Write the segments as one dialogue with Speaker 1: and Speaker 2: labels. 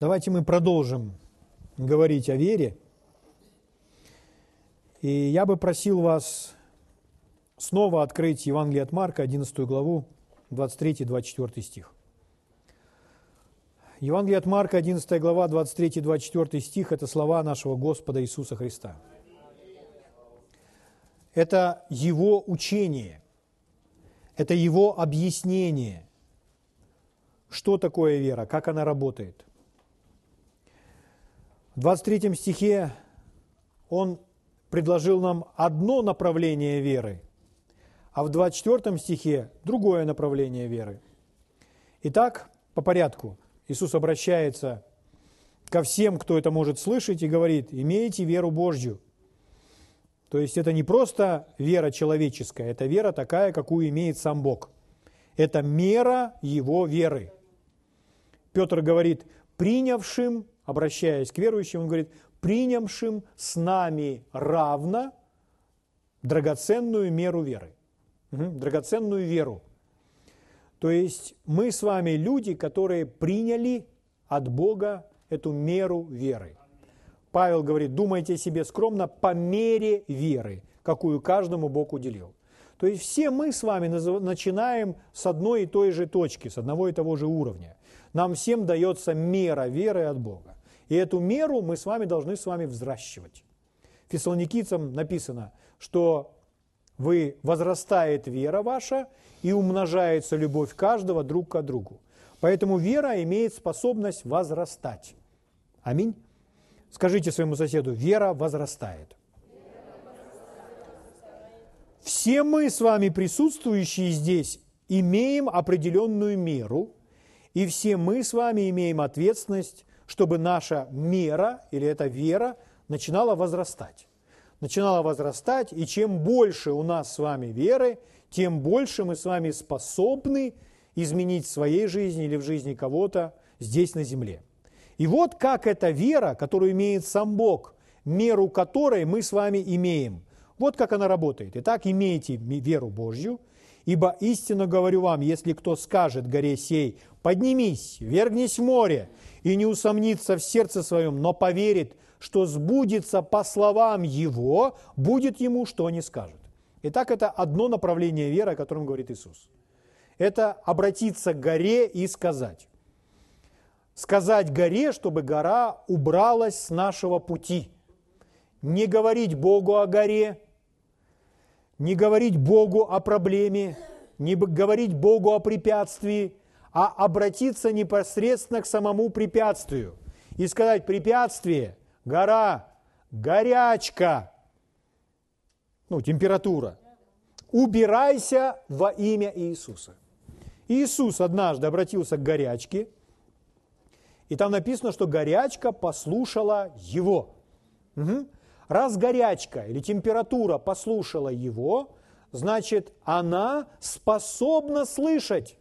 Speaker 1: Давайте мы продолжим говорить о вере. И я бы просил вас снова открыть Евангелие от Марка, 11 главу, 23-24 стих. Евангелие от Марка, 11 глава, 23-24 стих – это слова нашего Господа Иисуса Христа. Это Его учение, это Его объяснение, что такое вера, как она работает. В 23 стихе он предложил нам одно направление веры, а в 24 стихе другое направление веры. Итак, по порядку, Иисус обращается ко всем, кто это может слышать, и говорит, имейте веру Божью. То есть это не просто вера человеческая, это вера такая, какую имеет сам Бог. Это мера его веры. Петр говорит, принявшим обращаясь к верующим, он говорит, принявшим с нами равно драгоценную меру веры. Угу, драгоценную веру. То есть мы с вами люди, которые приняли от Бога эту меру веры. Павел говорит, думайте о себе скромно по мере веры, какую каждому Бог уделил. То есть все мы с вами начинаем с одной и той же точки, с одного и того же уровня. Нам всем дается мера веры от Бога. И эту меру мы с вами должны с вами взращивать. Фессалоникийцам написано, что вы возрастает вера ваша и умножается любовь каждого друг к другу. Поэтому вера имеет способность возрастать. Аминь. Скажите своему соседу, вера возрастает. Все мы с вами присутствующие здесь имеем определенную меру, и все мы с вами имеем ответственность чтобы наша мера или эта вера начинала возрастать. Начинала возрастать, и чем больше у нас с вами веры, тем больше мы с вами способны изменить в своей жизни или в жизни кого-то здесь на земле. И вот как эта вера, которую имеет сам Бог, меру которой мы с вами имеем. Вот как она работает. Итак, имейте веру Божью, ибо истинно говорю вам, если кто скажет горе сей, поднимись, вергнись в море, и не усомнится в сердце своем, но поверит, что сбудется по словам его, будет ему, что не скажет. Итак, это одно направление веры, о котором говорит Иисус. Это обратиться к горе и сказать. Сказать горе, чтобы гора убралась с нашего пути. Не говорить Богу о горе, не говорить Богу о проблеме, не говорить Богу о препятствии, а обратиться непосредственно к самому препятствию и сказать, препятствие, гора, горячка, ну, температура, убирайся во имя Иисуса. Иисус однажды обратился к горячке, и там написано, что горячка послушала его. Угу. Раз горячка или температура послушала его, значит, она способна слышать.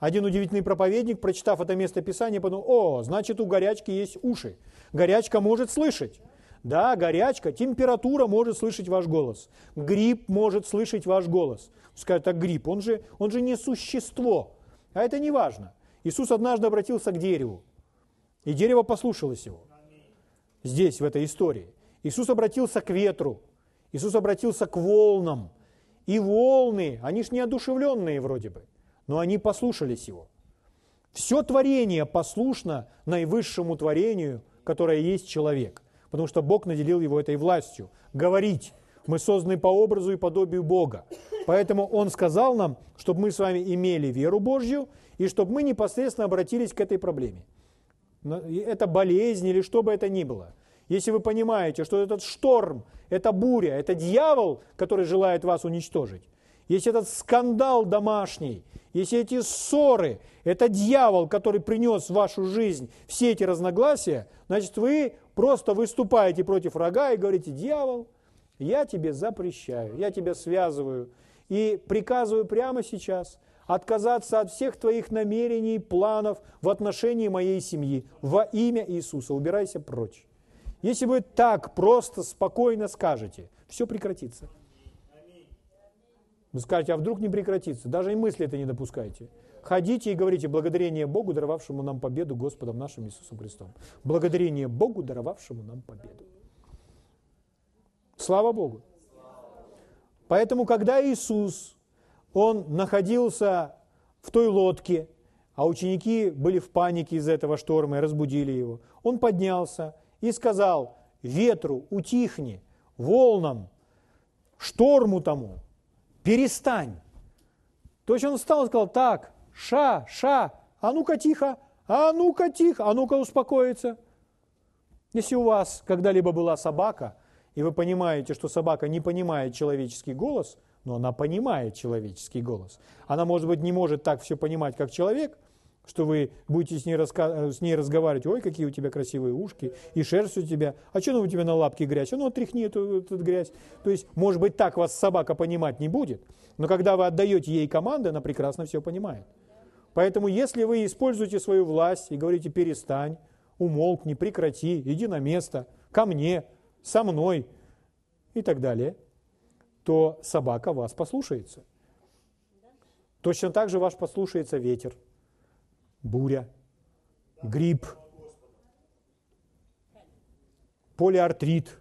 Speaker 1: Один удивительный проповедник, прочитав это место Писания, подумал, о, значит, у горячки есть уши. Горячка может слышать. Да, горячка, температура может слышать ваш голос. Грипп может слышать ваш голос. Скажет, а грипп, он же, он же не существо. А это не важно. Иисус однажды обратился к дереву, и дерево послушалось его. Здесь, в этой истории. Иисус обратился к ветру, Иисус обратился к волнам. И волны, они ж неодушевленные вроде бы но они послушались его. Все творение послушно наивысшему творению, которое есть человек, потому что Бог наделил его этой властью. Говорить. Мы созданы по образу и подобию Бога. Поэтому Он сказал нам, чтобы мы с вами имели веру Божью, и чтобы мы непосредственно обратились к этой проблеме. Это болезнь или что бы это ни было. Если вы понимаете, что этот шторм, это буря, это дьявол, который желает вас уничтожить, если этот скандал домашний, если эти ссоры, это дьявол, который принес в вашу жизнь все эти разногласия, значит, вы просто выступаете против врага и говорите, дьявол, я тебе запрещаю, я тебя связываю и приказываю прямо сейчас отказаться от всех твоих намерений, планов в отношении моей семьи во имя Иисуса. Убирайся прочь. Если вы так просто, спокойно скажете, все прекратится. Вы скажете, а вдруг не прекратится? Даже и мысли это не допускайте. ходите и говорите благодарение Богу, даровавшему нам победу Господом нашим Иисусом Христом. Благодарение Богу, даровавшему нам победу. Слава Богу. Поэтому, когда Иисус, Он находился в той лодке, а ученики были в панике из-за этого шторма и разбудили его, Он поднялся и сказал ветру, утихни, волнам, шторму тому, перестань. То есть он встал и сказал, так, ша, ша, а ну-ка тихо, а ну-ка тихо, а ну-ка успокоиться. Если у вас когда-либо была собака, и вы понимаете, что собака не понимает человеческий голос, но она понимает человеческий голос. Она, может быть, не может так все понимать, как человек, что вы будете с ней, раска... с ней разговаривать, ой, какие у тебя красивые ушки, и шерсть у тебя, а что у тебя на лапке грязь? А ну, отряхни эту, эту грязь. То есть, может быть, так вас собака понимать не будет, но когда вы отдаете ей команды, она прекрасно все понимает. Поэтому, если вы используете свою власть и говорите «перестань», «умолкни», «прекрати», «иди на место», «ко мне», «со мной» и так далее, то собака вас послушается. Точно так же ваш послушается ветер, буря, грипп, полиартрит.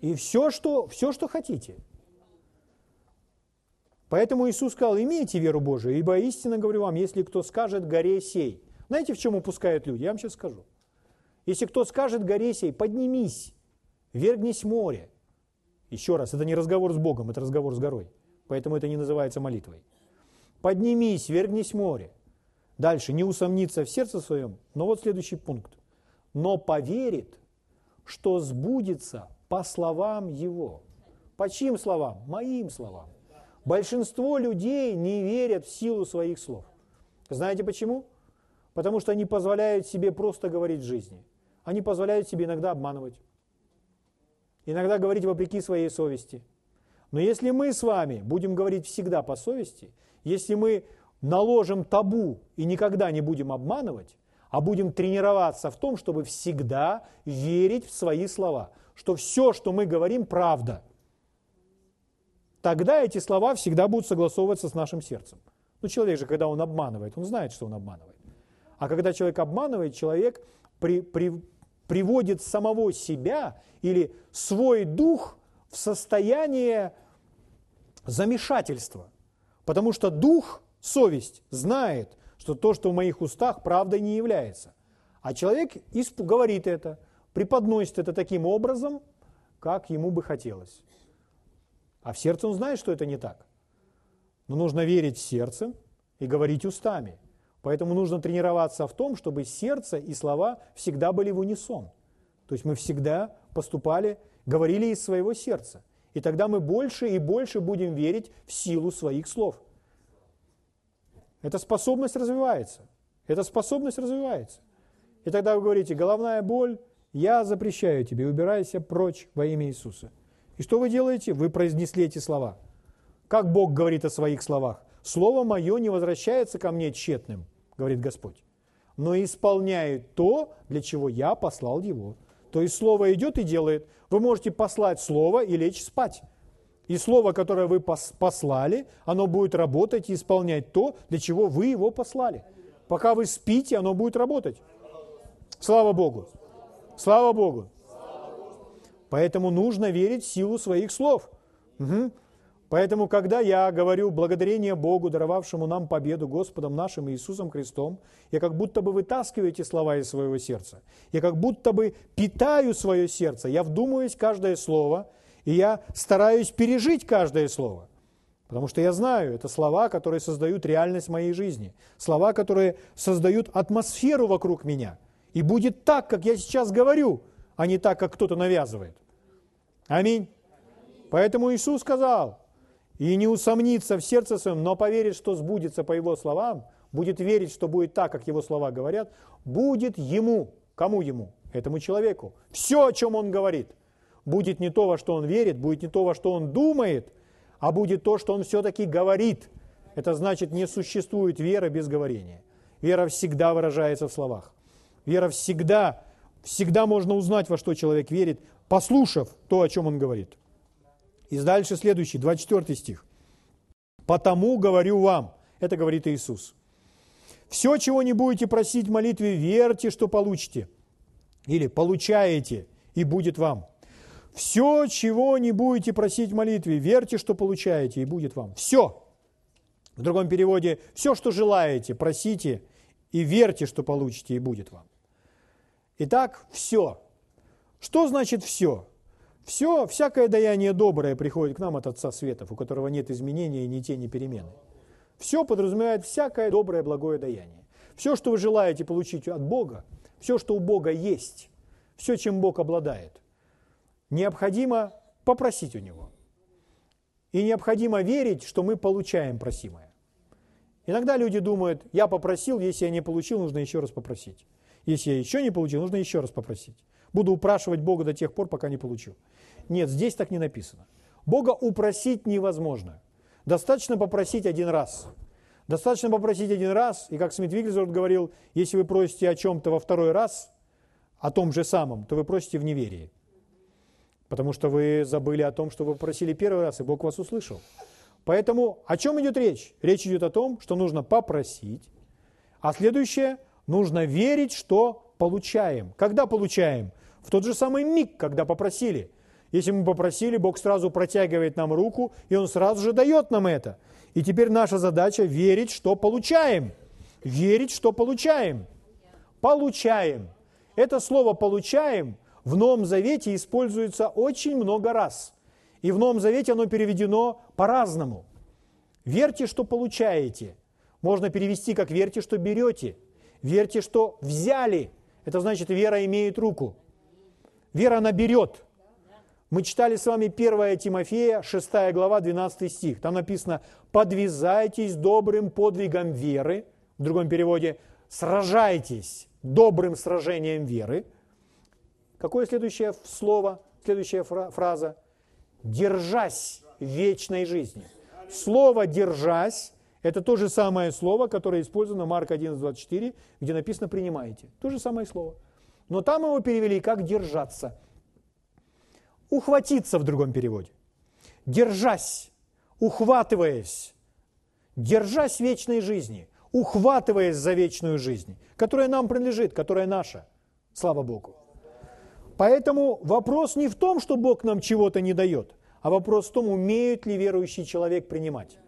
Speaker 1: И все что, все, что хотите – Поэтому Иисус сказал, имейте веру Божию, ибо истинно говорю вам, если кто скажет горе сей. Знаете, в чем упускают люди? Я вам сейчас скажу. Если кто скажет горе сей, поднимись, вергнись в море. Еще раз, это не разговор с Богом, это разговор с горой. Поэтому это не называется молитвой. Поднимись, вергнись море. Дальше, не усомниться в сердце своем. Но вот следующий пункт. Но поверит, что сбудется по словам его. По чьим словам? Моим словам. Большинство людей не верят в силу своих слов. Знаете почему? Потому что они позволяют себе просто говорить жизни. Они позволяют себе иногда обманывать. Иногда говорить вопреки своей совести. Но если мы с вами будем говорить всегда по совести, если мы наложим табу и никогда не будем обманывать, а будем тренироваться в том, чтобы всегда верить в свои слова, что все, что мы говорим, правда – тогда эти слова всегда будут согласовываться с нашим сердцем. Ну, человек же, когда он обманывает, он знает, что он обманывает. А когда человек обманывает, человек при, при, приводит самого себя или свой дух в состояние замешательства. Потому что дух, совесть, знает, что то, что в моих устах, правдой не является. А человек говорит это, преподносит это таким образом, как ему бы хотелось. А в сердце он знает, что это не так. Но нужно верить сердцем и говорить устами. Поэтому нужно тренироваться в том, чтобы сердце и слова всегда были в унисон. То есть мы всегда поступали, говорили из своего сердца. И тогда мы больше и больше будем верить в силу своих слов. Эта способность развивается. Эта способность развивается. И тогда вы говорите, головная боль, я запрещаю тебе, убирайся прочь во имя Иисуса. И что вы делаете? Вы произнесли эти слова. Как Бог говорит о своих словах? Слово мое не возвращается ко мне тщетным, говорит Господь, но исполняет то, для чего я послал его. То есть слово идет и делает. Вы можете послать слово и лечь спать. И слово, которое вы послали, оно будет работать и исполнять то, для чего вы его послали. Пока вы спите, оно будет работать. Слава Богу! Слава Богу! Поэтому нужно верить в силу своих слов. Угу. Поэтому, когда я говорю благодарение Богу, даровавшему нам победу Господом нашим Иисусом Христом, я как будто бы вытаскиваю эти слова из своего сердца. Я как будто бы питаю свое сердце. Я вдумываюсь каждое слово, и я стараюсь пережить каждое слово. Потому что я знаю, это слова, которые создают реальность моей жизни. Слова, которые создают атмосферу вокруг меня. И будет так, как я сейчас говорю, а не так, как кто-то навязывает. Аминь. Поэтому Иисус сказал, и не усомнится в сердце своем, но поверит, что сбудется по Его словам, будет верить, что будет так, как Его слова говорят, будет Ему, кому Ему? Этому человеку. Все, о чем Он говорит, будет не то, во что Он верит, будет не то, во что Он думает, а будет то, что Он все-таки говорит. Это значит, не существует вера без говорения. Вера всегда выражается в словах. Вера всегда, всегда можно узнать, во что человек верит, послушав то, о чем он говорит. И дальше следующий, 24 стих. «Потому говорю вам», это говорит Иисус, «все, чего не будете просить в молитве, верьте, что получите». Или «получаете, и будет вам». Все, чего не будете просить в молитве, верьте, что получаете, и будет вам. Все. В другом переводе, все, что желаете, просите, и верьте, что получите, и будет вам. Итак, все. Что значит все? Все, всякое даяние доброе приходит к нам от Отца Светов, у которого нет изменения ни тени, ни перемены. Все подразумевает всякое доброе, благое даяние. Все, что вы желаете получить от Бога, все, что у Бога есть, все, чем Бог обладает, необходимо попросить у Него. И необходимо верить, что мы получаем просимое. Иногда люди думают, я попросил, если я не получил, нужно еще раз попросить. Если я еще не получил, нужно еще раз попросить. Буду упрашивать Бога до тех пор, пока не получу. Нет, здесь так не написано. Бога упросить невозможно. Достаточно попросить один раз. Достаточно попросить один раз, и как Смит Вигельсворт говорил, если вы просите о чем-то во второй раз, о том же самом, то вы просите в неверии. Потому что вы забыли о том, что вы просили первый раз, и Бог вас услышал. Поэтому о чем идет речь? Речь идет о том, что нужно попросить, а следующее, нужно верить, что получаем. Когда получаем? В тот же самый миг, когда попросили. Если мы попросили, Бог сразу протягивает нам руку, и Он сразу же дает нам это. И теперь наша задача верить, что получаем. Верить, что получаем. Получаем. Это слово «получаем» в Новом Завете используется очень много раз. И в Новом Завете оно переведено по-разному. Верьте, что получаете. Можно перевести как верьте, что берете. Верьте, что взяли. Это значит, вера имеет руку. Вера, она берет. Мы читали с вами 1 Тимофея, 6 глава, 12 стих. Там написано «Подвязайтесь добрым подвигом веры». В другом переводе «Сражайтесь добрым сражением веры». Какое следующее слово, следующая фраза? «Держась вечной жизни». Слово «держась» – это то же самое слово, которое использовано Марк 11:24, где написано «принимаете». То же самое слово. Но там его перевели как «держаться» ухватиться в другом переводе. Держась, ухватываясь, держась вечной жизни, ухватываясь за вечную жизнь, которая нам принадлежит, которая наша. Слава Богу. Поэтому вопрос не в том, что Бог нам чего-то не дает, а вопрос в том, умеет ли верующий человек принимать.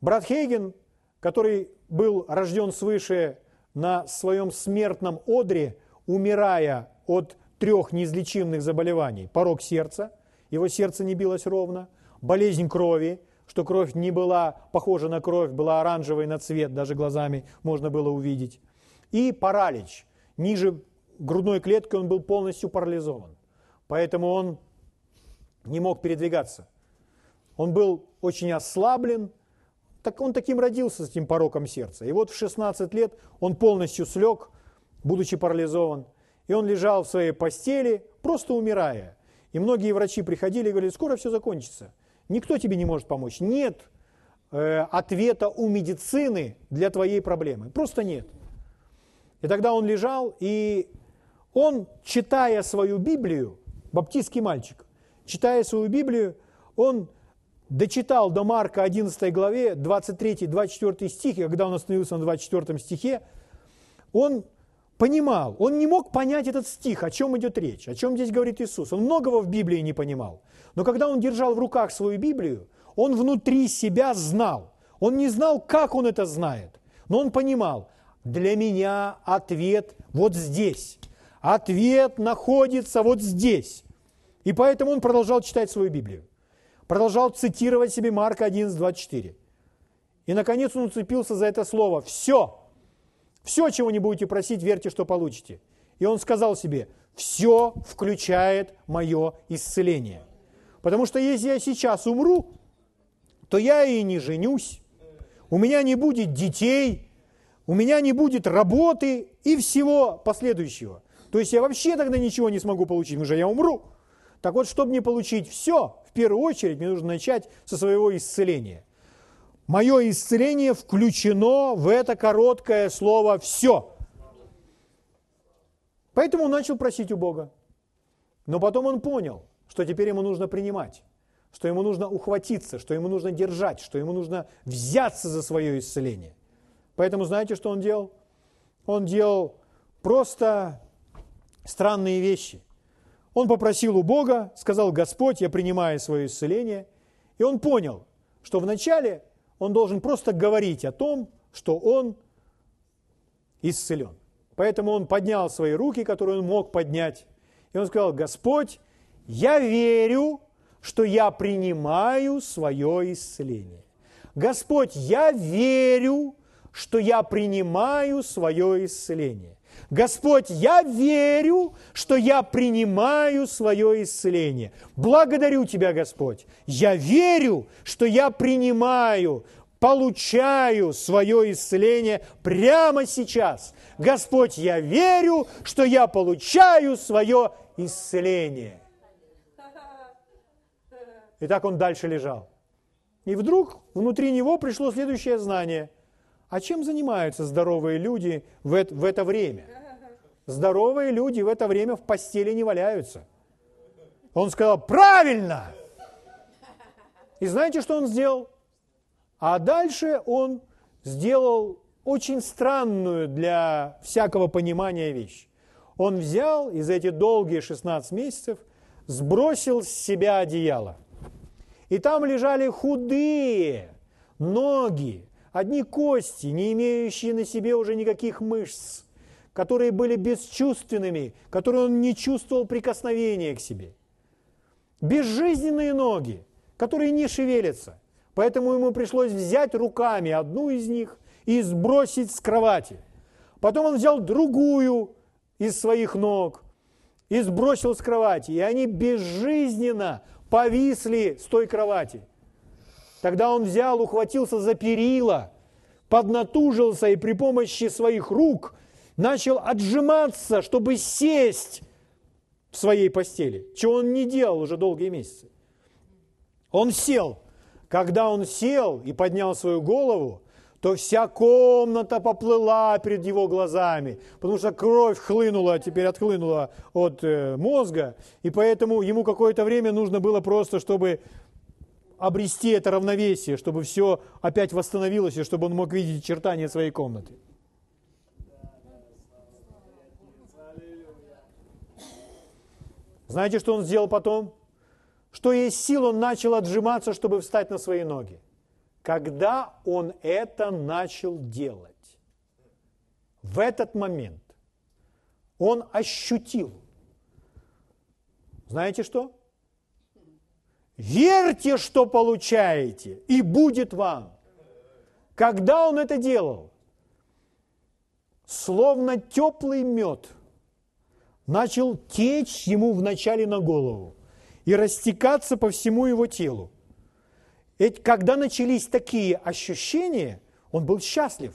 Speaker 1: Брат Хейген, который был рожден свыше на своем смертном одре, умирая от трех неизлечимых заболеваний. Порог сердца, его сердце не билось ровно, болезнь крови, что кровь не была похожа на кровь, была оранжевой на цвет, даже глазами можно было увидеть. И паралич. Ниже грудной клетки он был полностью парализован. Поэтому он не мог передвигаться. Он был очень ослаблен, так он таким родился с этим пороком сердца. И вот в 16 лет он полностью слег, будучи парализован. И он лежал в своей постели, просто умирая. И многие врачи приходили и говорили, скоро все закончится. Никто тебе не может помочь. Нет э, ответа у медицины для твоей проблемы. Просто нет. И тогда он лежал, и он, читая свою Библию, баптистский мальчик, читая свою Библию, он дочитал до Марка 11 главе 23-24 стих, и когда он остановился на 24 стихе, он понимал, он не мог понять этот стих, о чем идет речь, о чем здесь говорит Иисус. Он многого в Библии не понимал. Но когда он держал в руках свою Библию, он внутри себя знал. Он не знал, как он это знает, но он понимал, для меня ответ вот здесь. Ответ находится вот здесь. И поэтому он продолжал читать свою Библию. Продолжал цитировать себе Марка 11, 24. И наконец он уцепился за это слово. Все, все, чего не будете просить, верьте, что получите. И он сказал себе, все включает мое исцеление. Потому что если я сейчас умру, то я и не женюсь, у меня не будет детей, у меня не будет работы и всего последующего. То есть я вообще тогда ничего не смогу получить, что я умру. Так вот, чтобы не получить все, в первую очередь мне нужно начать со своего исцеления – Мое исцеление включено в это короткое слово «все». Поэтому он начал просить у Бога. Но потом он понял, что теперь ему нужно принимать. что ему нужно ухватиться, что ему нужно держать, что ему нужно взяться за свое исцеление. Поэтому знаете, что он делал? Он делал просто странные вещи. Он попросил у Бога, сказал, Господь, я принимаю свое исцеление. И он понял, что вначале он должен просто говорить о том, что он исцелен. Поэтому он поднял свои руки, которые он мог поднять, и он сказал, Господь, я верю, что я принимаю свое исцеление. Господь, я верю, что я принимаю свое исцеление. Господь, я верю, что я принимаю свое исцеление. Благодарю Тебя, Господь. Я верю, что я принимаю, получаю свое исцеление прямо сейчас. Господь, я верю, что я получаю свое исцеление. И так он дальше лежал. И вдруг внутри него пришло следующее знание. А чем занимаются здоровые люди в это, время? Здоровые люди в это время в постели не валяются. Он сказал, правильно! И знаете, что он сделал? А дальше он сделал очень странную для всякого понимания вещь. Он взял из этих долгие 16 месяцев, сбросил с себя одеяло. И там лежали худые ноги, одни кости, не имеющие на себе уже никаких мышц, которые были бесчувственными, которые он не чувствовал прикосновения к себе. Безжизненные ноги, которые не шевелятся. Поэтому ему пришлось взять руками одну из них и сбросить с кровати. Потом он взял другую из своих ног и сбросил с кровати. И они безжизненно повисли с той кровати. Тогда он взял, ухватился за перила, поднатужился и при помощи своих рук начал отжиматься, чтобы сесть в своей постели, чего он не делал уже долгие месяцы. Он сел. Когда он сел и поднял свою голову, то вся комната поплыла перед его глазами, потому что кровь хлынула, теперь отхлынула от э, мозга, и поэтому ему какое-то время нужно было просто, чтобы обрести это равновесие, чтобы все опять восстановилось, и чтобы он мог видеть очертания своей комнаты. Знаете, что он сделал потом? Что есть сил, он начал отжиматься, чтобы встать на свои ноги. Когда он это начал делать, в этот момент он ощутил, знаете что? Верьте, что получаете, и будет вам. Когда он это делал, словно теплый мед начал течь ему вначале на голову и растекаться по всему его телу. Ведь когда начались такие ощущения, он был счастлив.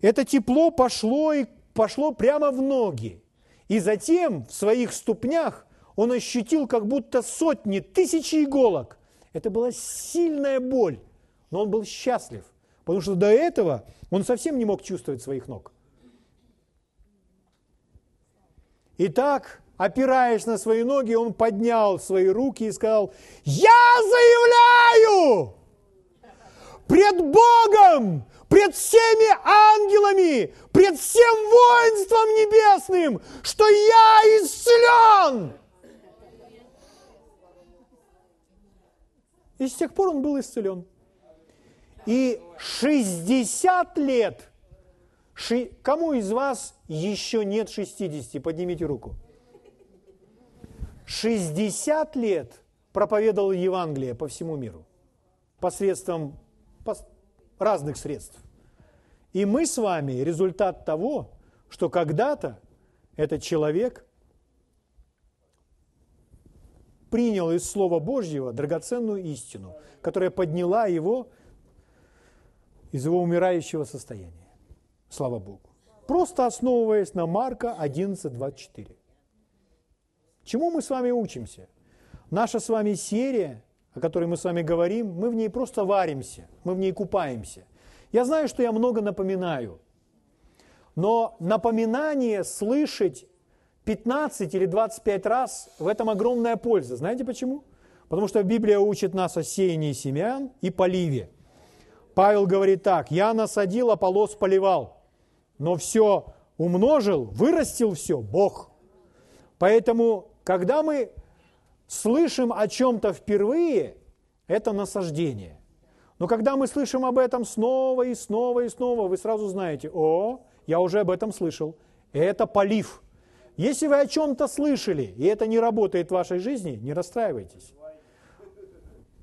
Speaker 1: Это тепло пошло и пошло прямо в ноги. И затем в своих ступнях он ощутил как будто сотни, тысячи иголок. Это была сильная боль, но он был счастлив, потому что до этого он совсем не мог чувствовать своих ног. Итак, опираясь на свои ноги, он поднял свои руки и сказал, я заявляю пред Богом, пред всеми ангелами, пред всем воинством небесным, что я исцелен. И с тех пор он был исцелен. И 60 лет, кому из вас еще нет 60? Поднимите руку. 60 лет проповедовал Евангелие по всему миру посредством разных средств. И мы с вами результат того, что когда-то этот человек принял из Слова Божьего драгоценную истину, которая подняла его из его умирающего состояния. Слава Богу. Просто основываясь на Марка 11, 24. Чему мы с вами учимся? Наша с вами серия, о которой мы с вами говорим, мы в ней просто варимся, мы в ней купаемся. Я знаю, что я много напоминаю, но напоминание слышать 15 или 25 раз, в этом огромная польза. Знаете почему? Потому что Библия учит нас о сеянии семян и поливе. Павел говорит так, я насадил, Аполос поливал, но все умножил, вырастил все Бог. Поэтому, когда мы слышим о чем-то впервые, это насаждение. Но когда мы слышим об этом снова и снова и снова, вы сразу знаете, о, я уже об этом слышал. Это полив. Если вы о чем-то слышали, и это не работает в вашей жизни, не расстраивайтесь.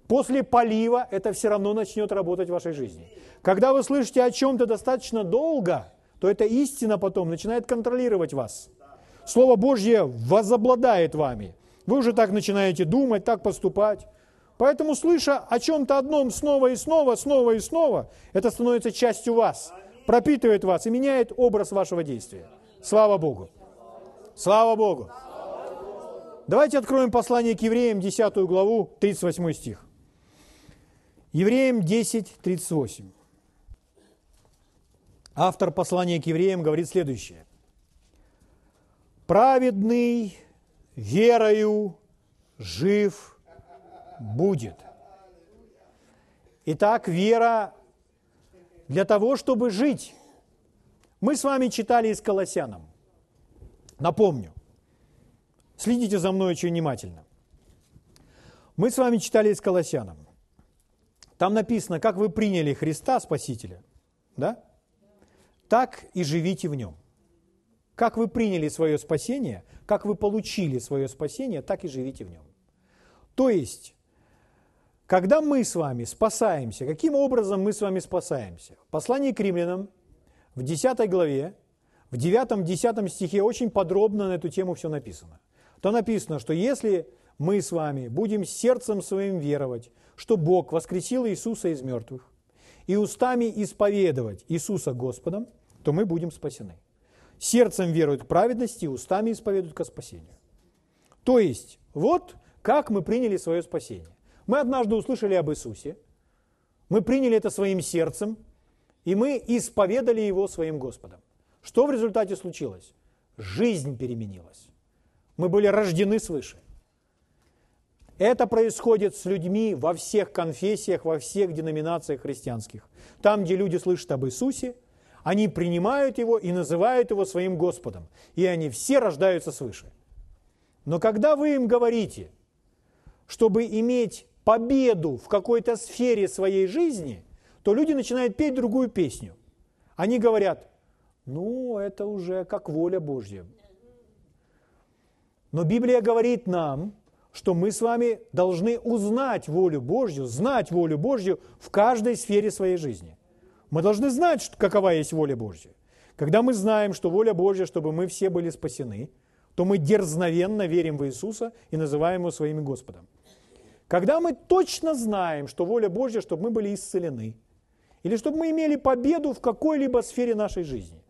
Speaker 1: После полива это все равно начнет работать в вашей жизни. Когда вы слышите о чем-то достаточно долго, то эта истина потом начинает контролировать вас. Слово Божье возобладает вами. Вы уже так начинаете думать, так поступать. Поэтому, слыша о чем-то одном снова и снова, снова и снова, это становится частью вас, пропитывает вас и меняет образ вашего действия. Слава Богу! Слава Богу! Давайте откроем послание к евреям, 10 главу, 38 стих. Евреям 10, 38. Автор послания к евреям говорит следующее. «Праведный верою жив будет». Итак, вера для того, чтобы жить. Мы с вами читали из Колоссянам. Напомню. Следите за мной очень внимательно. Мы с вами читали из Колоссянам. Там написано, как вы приняли Христа Спасителя, да? Так и живите в нем. Как вы приняли свое спасение, как вы получили свое спасение, так и живите в нем. То есть, когда мы с вами спасаемся, каким образом мы с вами спасаемся? В послании к римлянам в 10 главе, в 9-10 стихе очень подробно на эту тему все написано. То написано, что если мы с вами будем сердцем своим веровать, что Бог воскресил Иисуса из мертвых, и устами исповедовать Иисуса Господом, то мы будем спасены. Сердцем веруют к праведности, устами исповедуют ко спасению. То есть, вот как мы приняли свое спасение. Мы однажды услышали об Иисусе, мы приняли это своим сердцем, и мы исповедали Его своим Господом. Что в результате случилось? Жизнь переменилась. Мы были рождены свыше. Это происходит с людьми во всех конфессиях, во всех деноминациях христианских. Там, где люди слышат об Иисусе, они принимают Его и называют Его своим Господом. И они все рождаются свыше. Но когда вы им говорите, чтобы иметь победу в какой-то сфере своей жизни, то люди начинают петь другую песню. Они говорят, ну, это уже как воля Божья. Но Библия говорит нам, что мы с вами должны узнать волю Божью, знать волю Божью в каждой сфере своей жизни. Мы должны знать, какова есть воля Божья. Когда мы знаем, что воля Божья, чтобы мы все были спасены, то мы дерзновенно верим в Иисуса и называем Его своим Господом. Когда мы точно знаем, что воля Божья, чтобы мы были исцелены, или чтобы мы имели победу в какой-либо сфере нашей жизни,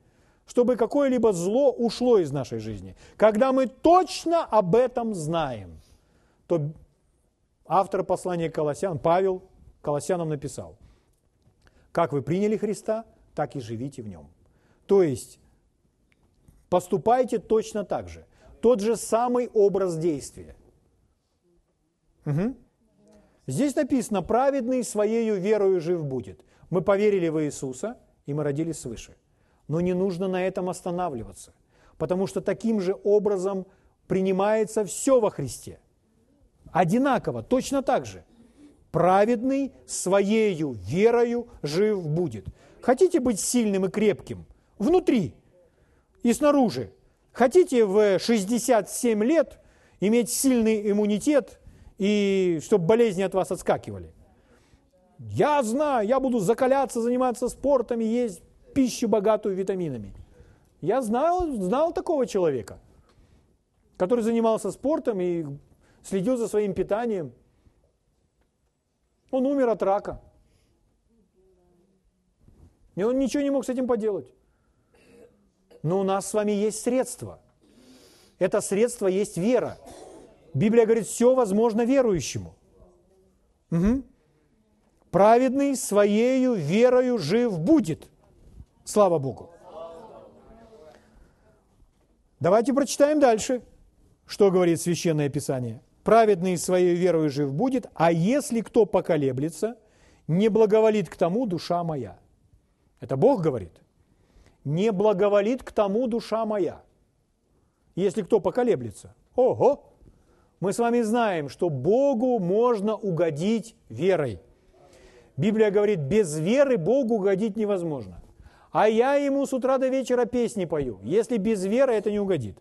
Speaker 1: чтобы какое-либо зло ушло из нашей жизни, когда мы точно об этом знаем – то автор послания Колоссян, Павел, Колоссянам написал, как вы приняли Христа, так и живите в нем. То есть поступайте точно так же. Тот же самый образ действия. Угу. Здесь написано, праведный своею верою жив будет. Мы поверили в Иисуса, и мы родились свыше. Но не нужно на этом останавливаться, потому что таким же образом принимается все во Христе – Одинаково, точно так же. Праведный своею верою жив будет. Хотите быть сильным и крепким? Внутри и снаружи. Хотите в 67 лет иметь сильный иммунитет и чтобы болезни от вас отскакивали? Я знаю, я буду закаляться, заниматься спортом и есть пищу, богатую витаминами. Я знал, знал такого человека, который занимался спортом и следил за своим питанием. Он умер от рака. И он ничего не мог с этим поделать. Но у нас с вами есть средства. Это средство есть вера. Библия говорит, все возможно верующему. Угу. Праведный своею верою жив будет. Слава Богу. Давайте прочитаем дальше, что говорит Священное Писание. Праведный своей верою жив будет, а если кто поколеблется, не благоволит к тому душа моя. Это Бог говорит. Не благоволит к тому душа моя. Если кто поколеблется. Ого! Мы с вами знаем, что Богу можно угодить верой. Библия говорит, без веры Богу угодить невозможно. А я ему с утра до вечера песни пою. Если без веры, это не угодит.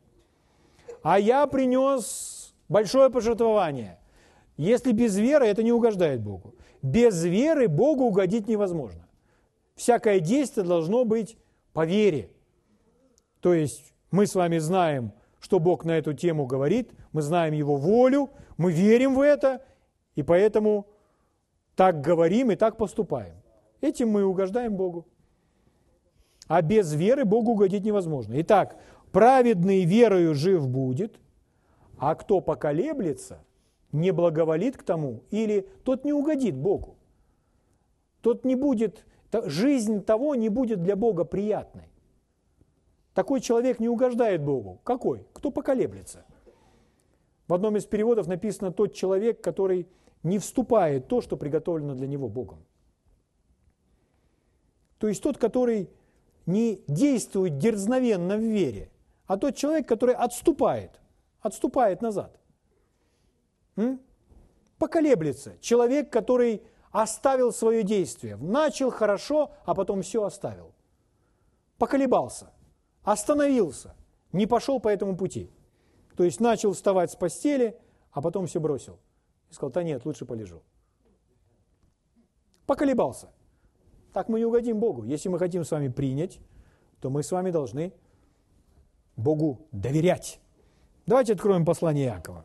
Speaker 1: А я принес большое пожертвование. Если без веры, это не угождает Богу. Без веры Богу угодить невозможно. Всякое действие должно быть по вере. То есть мы с вами знаем, что Бог на эту тему говорит, мы знаем Его волю, мы верим в это, и поэтому так говорим и так поступаем. Этим мы угождаем Богу. А без веры Богу угодить невозможно. Итак, праведный верою жив будет, а кто поколеблется, не благоволит к тому, или тот не угодит Богу. Тот не будет, жизнь того не будет для Бога приятной. Такой человек не угождает Богу. Какой? Кто поколеблется? В одном из переводов написано «тот человек, который не вступает в то, что приготовлено для него Богом». То есть тот, который не действует дерзновенно в вере, а тот человек, который отступает, отступает назад. Поколеблется. Человек, который оставил свое действие. Начал хорошо, а потом все оставил. Поколебался, остановился, не пошел по этому пути. То есть начал вставать с постели, а потом все бросил. И сказал, да нет, лучше полежу. Поколебался. Так мы не угодим Богу. Если мы хотим с вами принять, то мы с вами должны Богу доверять. Давайте откроем послание Иакова.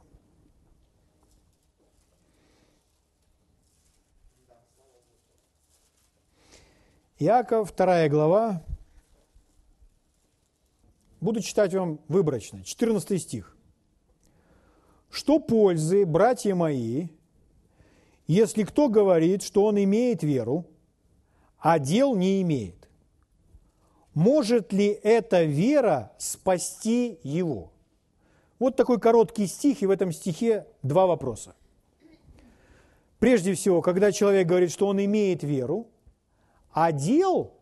Speaker 1: Иаков, вторая глава. Буду читать вам выборочно. 14 стих. «Что пользы, братья мои, если кто говорит, что он имеет веру, а дел не имеет. Может ли эта вера спасти его? Вот такой короткий стих, и в этом стихе два вопроса. Прежде всего, когда человек говорит, что он имеет веру, а дел,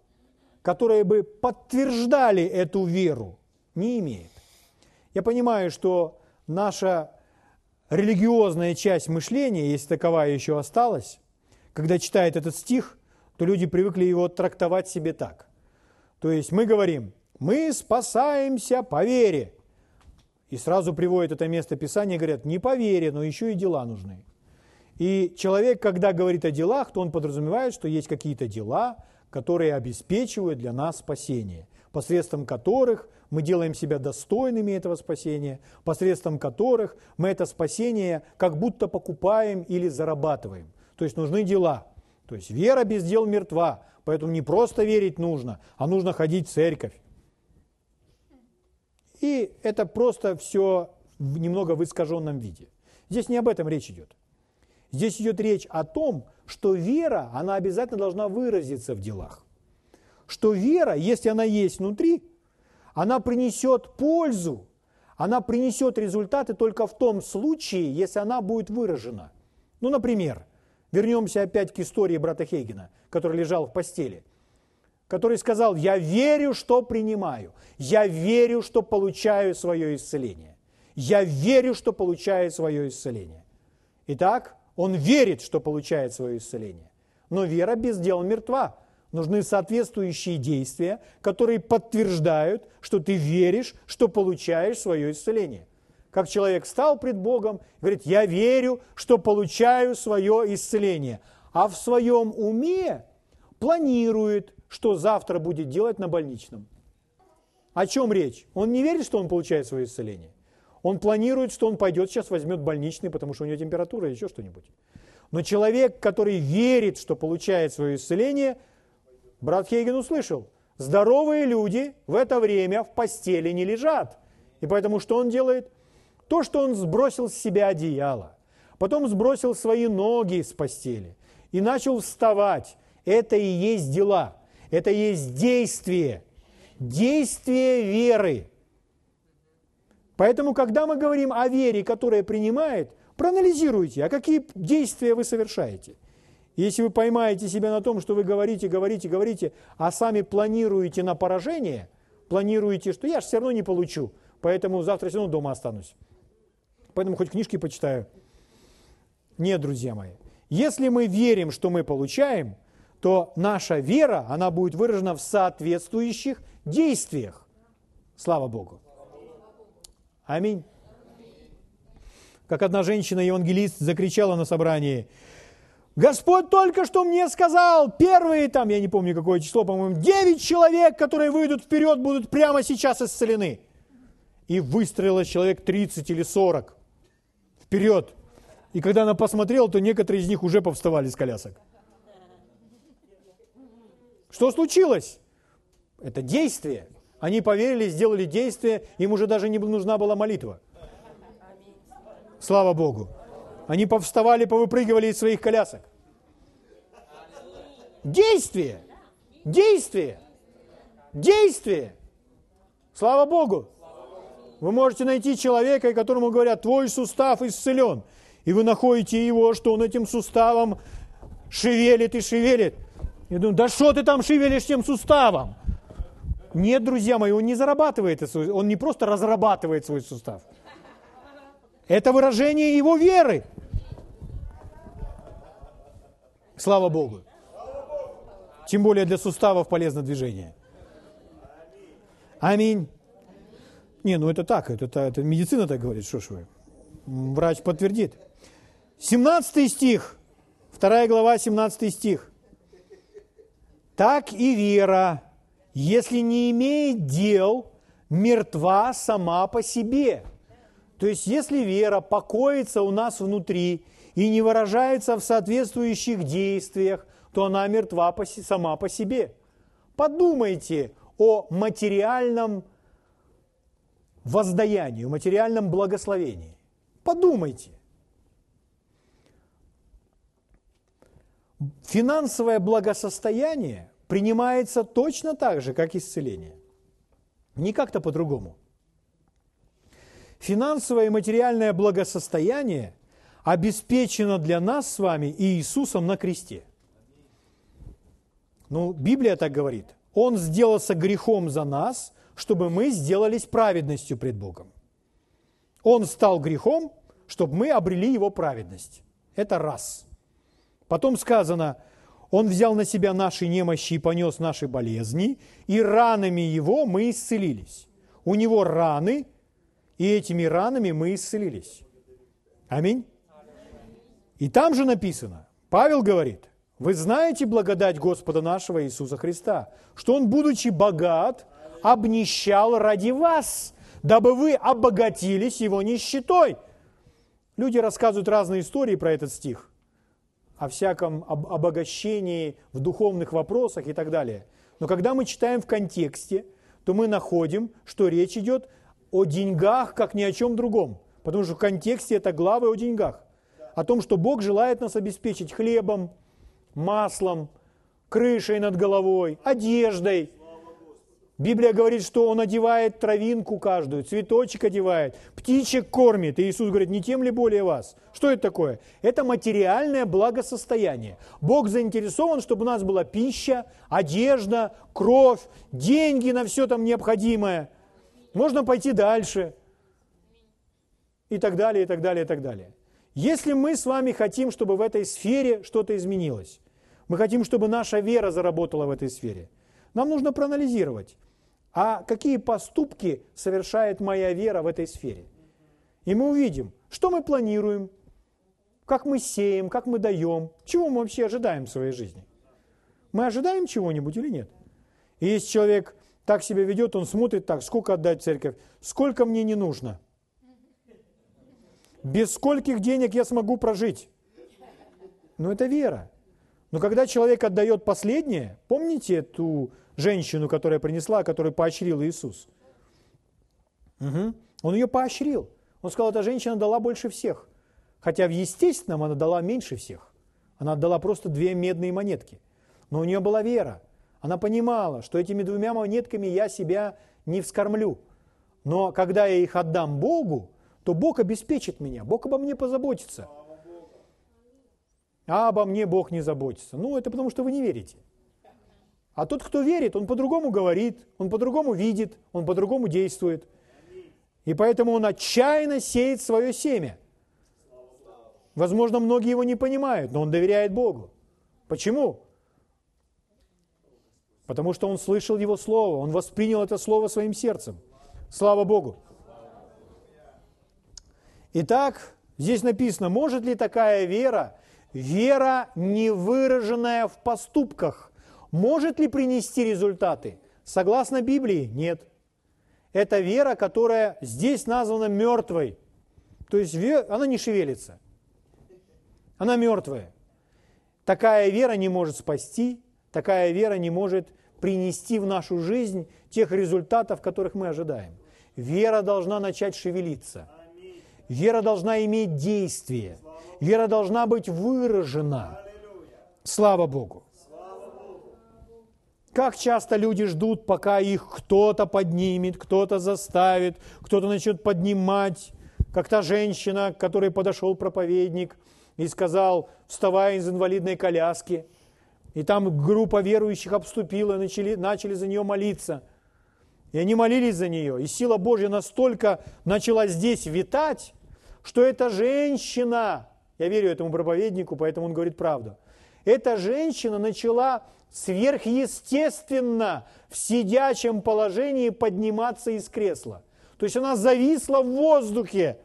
Speaker 1: которые бы подтверждали эту веру, не имеет. Я понимаю, что наша религиозная часть мышления, если таковая еще осталась, когда читает этот стих, то люди привыкли его трактовать себе так. То есть мы говорим, мы спасаемся по вере. И сразу приводят это место Писания и говорят, не по вере, но еще и дела нужны. И человек, когда говорит о делах, то он подразумевает, что есть какие-то дела, которые обеспечивают для нас спасение, посредством которых мы делаем себя достойными этого спасения, посредством которых мы это спасение как будто покупаем или зарабатываем. То есть нужны дела. То есть вера без дел мертва, поэтому не просто верить нужно, а нужно ходить в церковь. И это просто все немного в искаженном виде. Здесь не об этом речь идет. Здесь идет речь о том, что вера, она обязательно должна выразиться в делах. Что вера, если она есть внутри, она принесет пользу, она принесет результаты только в том случае, если она будет выражена. Ну, например, Вернемся опять к истории брата Хейгена, который лежал в постели, который сказал, я верю, что принимаю, я верю, что получаю свое исцеление. Я верю, что получаю свое исцеление. Итак, он верит, что получает свое исцеление. Но вера без дел мертва. Нужны соответствующие действия, которые подтверждают, что ты веришь, что получаешь свое исцеление как человек стал пред Богом, говорит, я верю, что получаю свое исцеление, а в своем уме планирует, что завтра будет делать на больничном. О чем речь? Он не верит, что он получает свое исцеление. Он планирует, что он пойдет сейчас возьмет больничный, потому что у него температура или еще что-нибудь. Но человек, который верит, что получает свое исцеление, брат Хейген услышал, здоровые люди в это время в постели не лежат. И поэтому что он делает? То, что он сбросил с себя одеяло, потом сбросил свои ноги с постели и начал вставать, это и есть дела, это есть действие, действие веры. Поэтому, когда мы говорим о вере, которая принимает, проанализируйте, а какие действия вы совершаете. Если вы поймаете себя на том, что вы говорите, говорите, говорите, а сами планируете на поражение, планируете, что я же все равно не получу, поэтому завтра все равно дома останусь. Поэтому хоть книжки почитаю. Нет, друзья мои. Если мы верим, что мы получаем, то наша вера, она будет выражена в соответствующих действиях. Слава Богу. Аминь. Как одна женщина-евангелист закричала на собрании, Господь только что мне сказал, первые там, я не помню какое число, по-моему, 9 человек, которые выйдут вперед, будут прямо сейчас исцелены. И выстрелилось человек 30 или 40 вперед. И когда она посмотрела, то некоторые из них уже повставали с колясок. Что случилось? Это действие. Они поверили, сделали действие, им уже даже не нужна была молитва. Слава Богу. Они повставали, повыпрыгивали из своих колясок. Действие. Действие. Действие. Слава Богу. Вы можете найти человека, которому говорят, твой сустав исцелен. И вы находите его, что он этим суставом шевелит и шевелит. И думаю, да что ты там шевелишь тем суставом? Нет, друзья мои, он не зарабатывает, он не просто разрабатывает свой сустав. Это выражение его веры. Слава Богу. Тем более для суставов полезно движение. Аминь. Не, ну это так, это, это, это медицина так говорит, что ж вы. Врач подтвердит. 17 стих, вторая глава, 17 стих. Так и вера, если не имеет дел, мертва сама по себе. То есть, если вера покоится у нас внутри и не выражается в соответствующих действиях, то она мертва сама по себе. Подумайте о материальном воздаянии, о материальном благословении. Подумайте. Финансовое благосостояние принимается точно так же, как исцеление. Не как-то по-другому. Финансовое и материальное благосостояние обеспечено для нас с вами и Иисусом на кресте. Ну, Библия так говорит. Он сделался грехом за нас, чтобы мы сделались праведностью пред Богом. Он стал грехом, чтобы мы обрели его праведность. Это раз. Потом сказано, он взял на себя наши немощи и понес наши болезни, и ранами его мы исцелились. У него раны, и этими ранами мы исцелились. Аминь. И там же написано, Павел говорит, вы знаете благодать Господа нашего Иисуса Христа, что Он, будучи богат, обнищал ради вас, дабы вы обогатились Его нищетой. Люди рассказывают разные истории про этот стих, о всяком обогащении в духовных вопросах и так далее. Но когда мы читаем в контексте, то мы находим, что речь идет о деньгах, как ни о чем другом. Потому что в контексте это главы о деньгах. О том, что Бог желает нас обеспечить хлебом, маслом, крышей над головой, одеждой. Библия говорит, что Он одевает травинку каждую, цветочек одевает, птичек кормит. И Иисус говорит, не тем ли более вас? Что это такое? Это материальное благосостояние. Бог заинтересован, чтобы у нас была пища, одежда, кровь, деньги на все там необходимое. Можно пойти дальше. И так далее, и так далее, и так далее. Если мы с вами хотим, чтобы в этой сфере что-то изменилось, мы хотим, чтобы наша вера заработала в этой сфере, нам нужно проанализировать, а какие поступки совершает моя вера в этой сфере. И мы увидим, что мы планируем, как мы сеем, как мы даем, чего мы вообще ожидаем в своей жизни. Мы ожидаем чего-нибудь или нет? И если человек так себя ведет, он смотрит так, сколько отдать церковь, сколько мне не нужно – без скольких денег я смогу прожить? Ну, это вера. Но когда человек отдает последнее, помните эту женщину, которая принесла, которую поощрил Иисус? Угу. Он ее поощрил. Он сказал, эта женщина дала больше всех. Хотя в естественном она дала меньше всех. Она отдала просто две медные монетки. Но у нее была вера. Она понимала, что этими двумя монетками я себя не вскормлю. Но когда я их отдам Богу, то Бог обеспечит меня, Бог обо мне позаботится. А обо мне Бог не заботится. Ну, это потому, что вы не верите. А тот, кто верит, он по-другому говорит, он по-другому видит, он по-другому действует. И поэтому он отчаянно сеет свое семя. Возможно, многие его не понимают, но он доверяет Богу. Почему? Потому что он слышал его слово, он воспринял это слово своим сердцем. Слава Богу. Итак, здесь написано, может ли такая вера, вера, не выраженная в поступках, может ли принести результаты? Согласно Библии, нет. Это вера, которая здесь названа мертвой. То есть она не шевелится. Она мертвая. Такая вера не может спасти, такая вера не может принести в нашу жизнь тех результатов, которых мы ожидаем. Вера должна начать шевелиться. Вера должна иметь действие. Вера должна быть выражена. Слава Богу. Как часто люди ждут, пока их кто-то поднимет, кто-то заставит, кто-то начнет поднимать, как та женщина, к которой подошел проповедник и сказал, вставай из инвалидной коляски. И там группа верующих обступила, начали, начали за нее молиться. И они молились за нее. И сила Божья настолько начала здесь витать, что эта женщина, я верю этому проповеднику, поэтому он говорит правду, эта женщина начала сверхъестественно в сидячем положении подниматься из кресла. То есть она зависла в воздухе.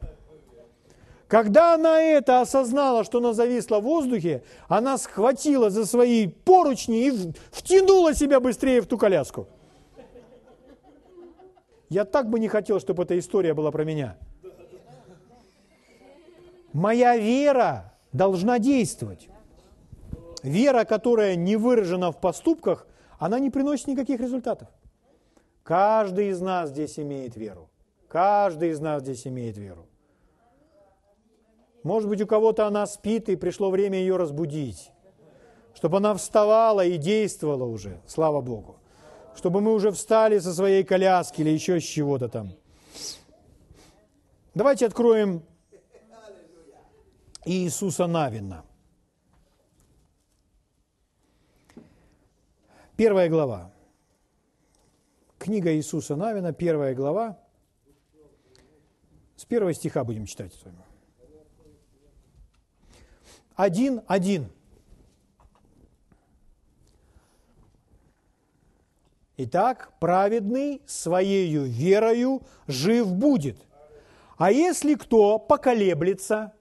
Speaker 1: Когда она это осознала, что она зависла в воздухе, она схватила за свои поручни и втянула себя быстрее в ту коляску. Я так бы не хотел, чтобы эта история была про меня. Моя вера должна действовать. Вера, которая не выражена в поступках, она не приносит никаких результатов. Каждый из нас здесь имеет веру. Каждый из нас здесь имеет веру. Может быть, у кого-то она спит, и пришло время ее разбудить. Чтобы она вставала и действовала уже, слава Богу. Чтобы мы уже встали со своей коляски или еще с чего-то там. Давайте откроем Иисуса Навина. Первая глава. Книга Иисуса Навина, первая глава. С первого стиха будем читать с вами. Один, один. Итак, праведный своею верою жив будет. А если кто поколеблется,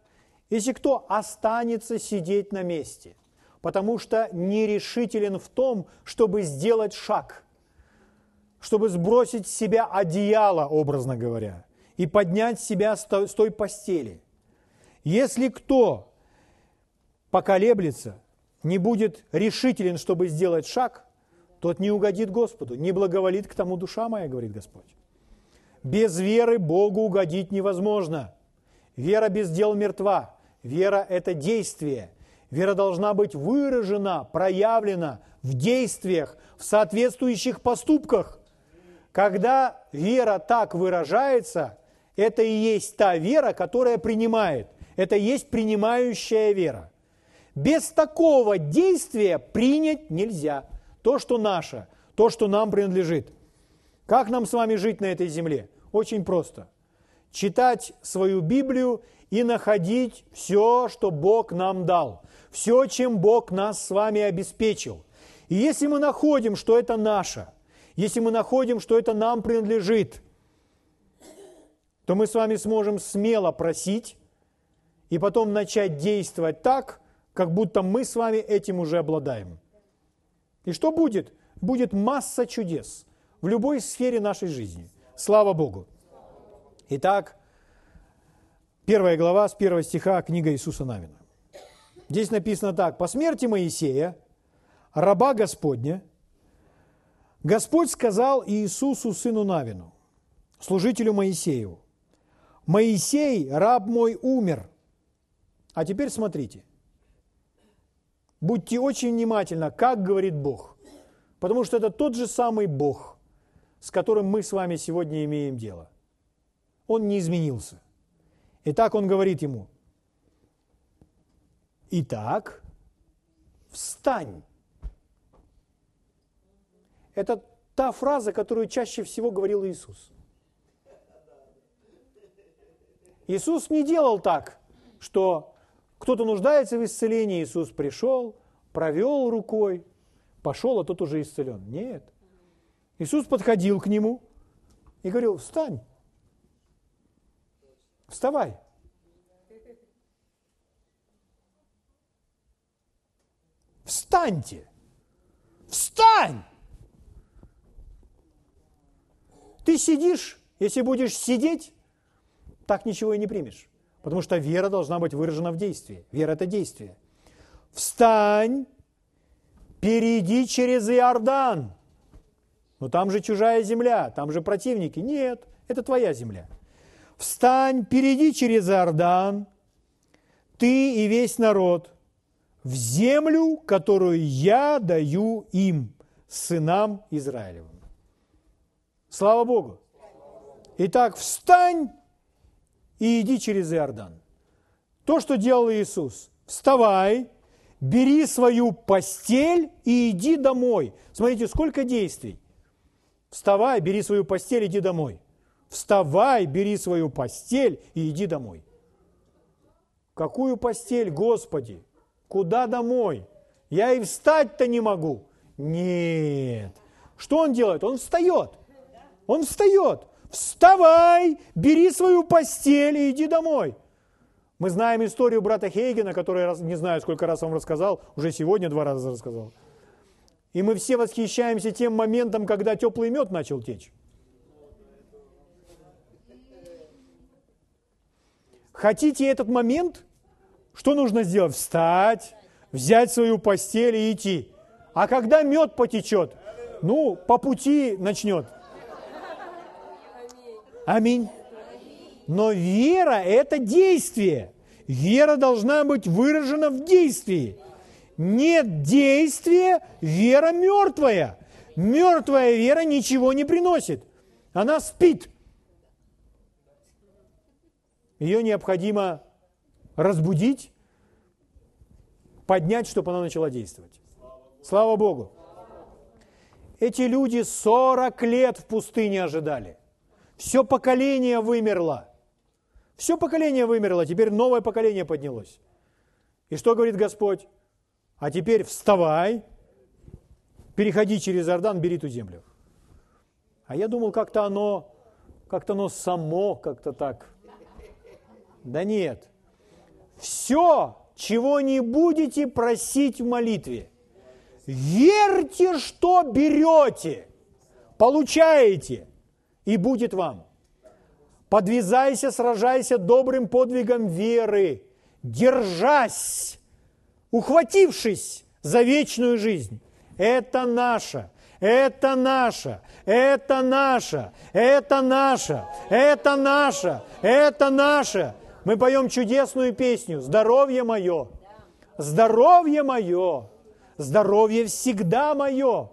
Speaker 1: если кто останется сидеть на месте – потому что нерешителен в том, чтобы сделать шаг, чтобы сбросить с себя одеяло, образно говоря, и поднять себя с той постели. Если кто поколеблется, не будет решителен, чтобы сделать шаг, тот не угодит Господу, не благоволит к тому душа моя, говорит Господь. Без веры Богу угодить невозможно. Вера без дел мертва. Вера – это действие – Вера должна быть выражена, проявлена в действиях, в соответствующих поступках. Когда вера так выражается, это и есть та вера, которая принимает. Это и есть принимающая вера. Без такого действия принять нельзя. То, что наше, то, что нам принадлежит. Как нам с вами жить на этой земле? Очень просто. Читать свою Библию и находить все, что Бог нам дал – все, чем Бог нас с вами обеспечил. И если мы находим, что это наше, если мы находим, что это нам принадлежит, то мы с вами сможем смело просить и потом начать действовать так, как будто мы с вами этим уже обладаем. И что будет? Будет масса чудес в любой сфере нашей жизни. Слава Богу. Итак, первая глава с первого стиха книга Иисуса Навина. Здесь написано так. «По смерти Моисея, раба Господня, Господь сказал Иисусу, сыну Навину, служителю Моисею, «Моисей, раб мой, умер». А теперь смотрите. Будьте очень внимательны, как говорит Бог. Потому что это тот же самый Бог, с которым мы с вами сегодня имеем дело. Он не изменился. Итак, он говорит ему, «Итак, встань». Это та фраза, которую чаще всего говорил Иисус. Иисус не делал так, что кто-то нуждается в исцелении, Иисус пришел, провел рукой, пошел, а тот уже исцелен. Нет. Иисус подходил к нему и говорил, встань, вставай. Встаньте! Встань! Ты сидишь, если будешь сидеть, так ничего и не примешь. Потому что вера должна быть выражена в действии. Вера – это действие. Встань, перейди через Иордан. Но там же чужая земля, там же противники. Нет, это твоя земля. Встань, перейди через Иордан, ты и весь народ, в землю, которую я даю им, сынам Израилевым. Слава Богу! Итак, встань и иди через Иордан. То, что делал Иисус. Вставай, бери свою постель и иди домой. Смотрите, сколько действий. Вставай, бери свою постель, иди домой. Вставай, бери свою постель и иди домой. Какую постель, Господи? Куда домой? Я и встать-то не могу. Нет. Что он делает? Он встает. Он встает вставай, бери свою постель и иди домой. Мы знаем историю брата Хейгена, который, не знаю, сколько раз вам рассказал, уже сегодня два раза рассказал. И мы все восхищаемся тем моментом, когда теплый мед начал течь. Хотите этот момент? Что нужно сделать? Встать, взять свою постель и идти. А когда мед потечет? Ну, по пути начнет. Аминь. Но вера – это действие. Вера должна быть выражена в действии. Нет действия, вера мертвая. Мертвая вера ничего не приносит. Она спит. Ее необходимо разбудить, поднять, чтобы она начала действовать. Слава Богу. Эти люди 40 лет в пустыне ожидали. Все поколение вымерло. Все поколение вымерло, теперь новое поколение поднялось. И что говорит Господь? А теперь вставай, переходи через Иордан, бери ту землю. А я думал, как-то оно, как-то оно само, как-то так. Да нет. Все, чего не будете просить в молитве, верьте, что берете, получаете – и будет вам. Подвязайся, сражайся добрым подвигом веры, держась, ухватившись за вечную жизнь. Это наша, это наша, это наша, это наша, это наша, это наша. Мы поем чудесную песню. «Здоровье мое», «Здоровье мое», «Здоровье всегда мое».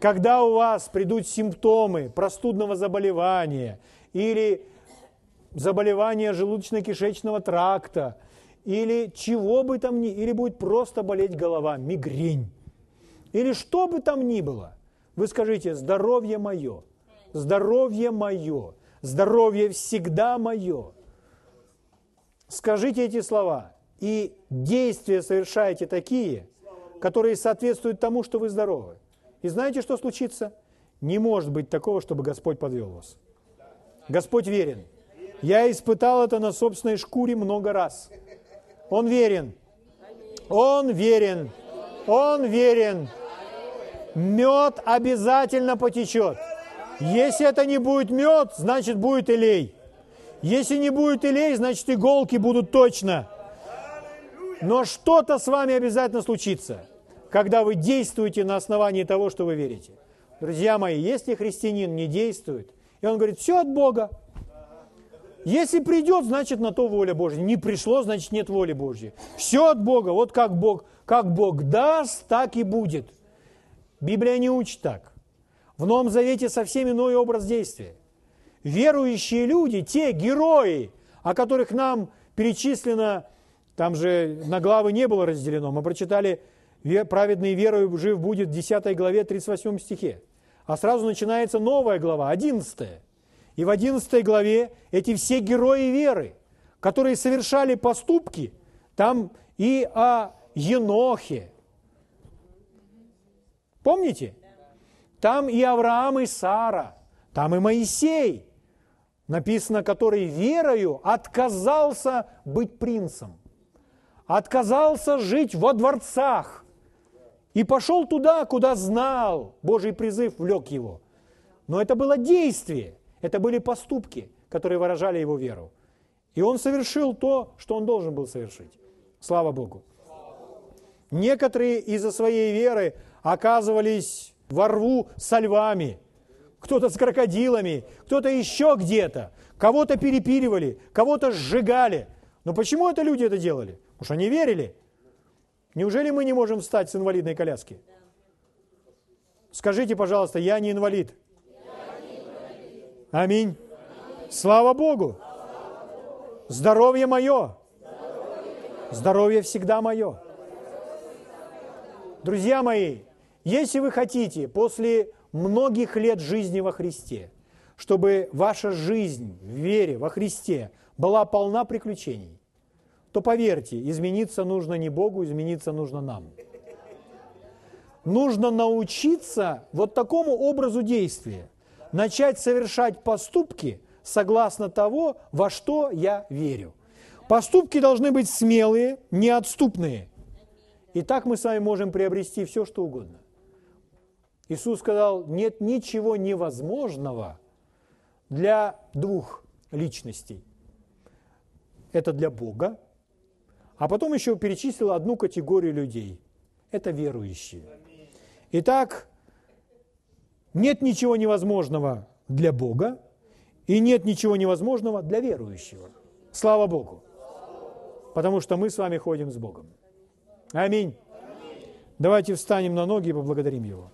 Speaker 1: Когда у вас придут симптомы простудного заболевания или заболевания желудочно-кишечного тракта, или чего бы там ни, или будет просто болеть голова, мигрень, или что бы там ни было, вы скажите, здоровье мое, здоровье мое, здоровье всегда мое. Скажите эти слова, и действия совершайте такие, которые соответствуют тому, что вы здоровы. И знаете, что случится? Не может быть такого, чтобы Господь подвел вас. Господь верен. Я испытал это на собственной шкуре много раз. Он верен. Он верен. Он верен. Мед обязательно потечет. Если это не будет мед, значит будет илей. Если не будет илей, значит иголки будут точно. Но что-то с вами обязательно случится когда вы действуете на основании того, что вы верите. Друзья мои, если христианин не действует, и он говорит, все от Бога, если придет, значит на то воля Божья. Не пришло, значит нет воли Божьей. Все от Бога. Вот как Бог, как Бог даст, так и будет. Библия не учит так. В Новом Завете совсем иной образ действия. Верующие люди, те герои, о которых нам перечислено, там же на главы не было разделено, мы прочитали «Праведный верою жив будет» в 10 главе 38 стихе. А сразу начинается новая глава, 11. И в 11 главе эти все герои веры, которые совершали поступки, там и о Енохе. Помните? Там и Авраам, и Сара, там и Моисей, написано, который верою отказался быть принцем, отказался жить во дворцах и пошел туда, куда знал, Божий призыв влек его. Но это было действие, это были поступки, которые выражали его веру. И он совершил то, что он должен был совершить. Слава Богу. Некоторые из-за своей веры оказывались во рву со львами, кто-то с крокодилами, кто-то еще где-то. Кого-то перепиливали, кого-то сжигали. Но почему это люди это делали? Потому что они верили. Неужели мы не можем встать с инвалидной коляски? Скажите, пожалуйста, я не инвалид. Аминь. Слава Богу. Здоровье мое. Здоровье всегда мое. Друзья мои, если вы хотите после многих лет жизни во Христе, чтобы ваша жизнь в вере во Христе была полна приключений, то поверьте, измениться нужно не Богу, измениться нужно нам. Нужно научиться вот такому образу действия, начать совершать поступки согласно того, во что я верю. Поступки должны быть смелые, неотступные, и так мы с вами можем приобрести все, что угодно. Иисус сказал, нет ничего невозможного для двух личностей. Это для Бога, а потом еще перечислил одну категорию людей. Это верующие. Итак, нет ничего невозможного для Бога, и нет ничего невозможного для верующего. Слава Богу. Потому что мы с вами ходим с Богом. Аминь. Давайте встанем на ноги и поблагодарим Его.